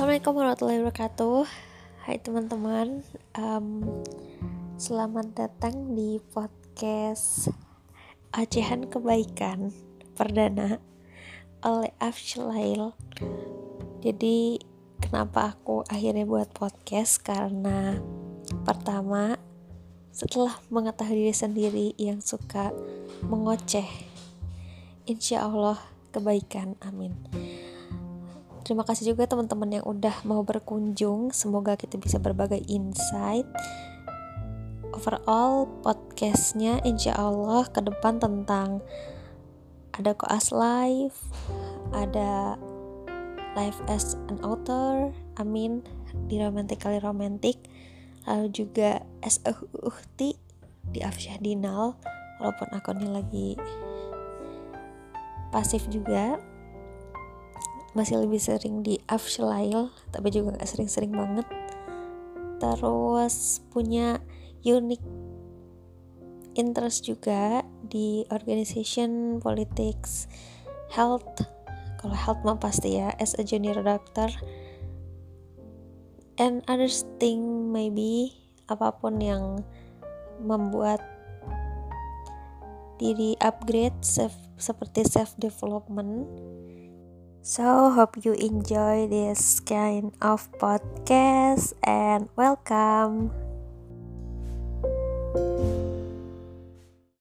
Assalamualaikum warahmatullahi wabarakatuh. Hai teman-teman um, Selamat datang di podcast Ajahan Kebaikan Perdana Oleh Afshalail Jadi kenapa aku akhirnya buat podcast? Karena pertama Setelah mengetahui diri sendiri yang suka mengoceh Insya Allah kebaikan amin Terima kasih juga teman-teman yang udah mau berkunjung. Semoga kita bisa berbagai insight. Overall podcastnya insya Allah ke depan tentang ada koas live, ada live as an author, amin di romantically romantic, lalu juga as a uhti di Afsyah Dinal, walaupun akunnya lagi pasif juga masih lebih sering di Afshalail tapi juga gak sering-sering banget. Terus punya unik interest juga di organization politics health. Kalau health mah pasti ya as a junior doctor. And other thing maybe apa pun yang membuat diri upgrade self, seperti self development So, hope you enjoy this kind of podcast and welcome.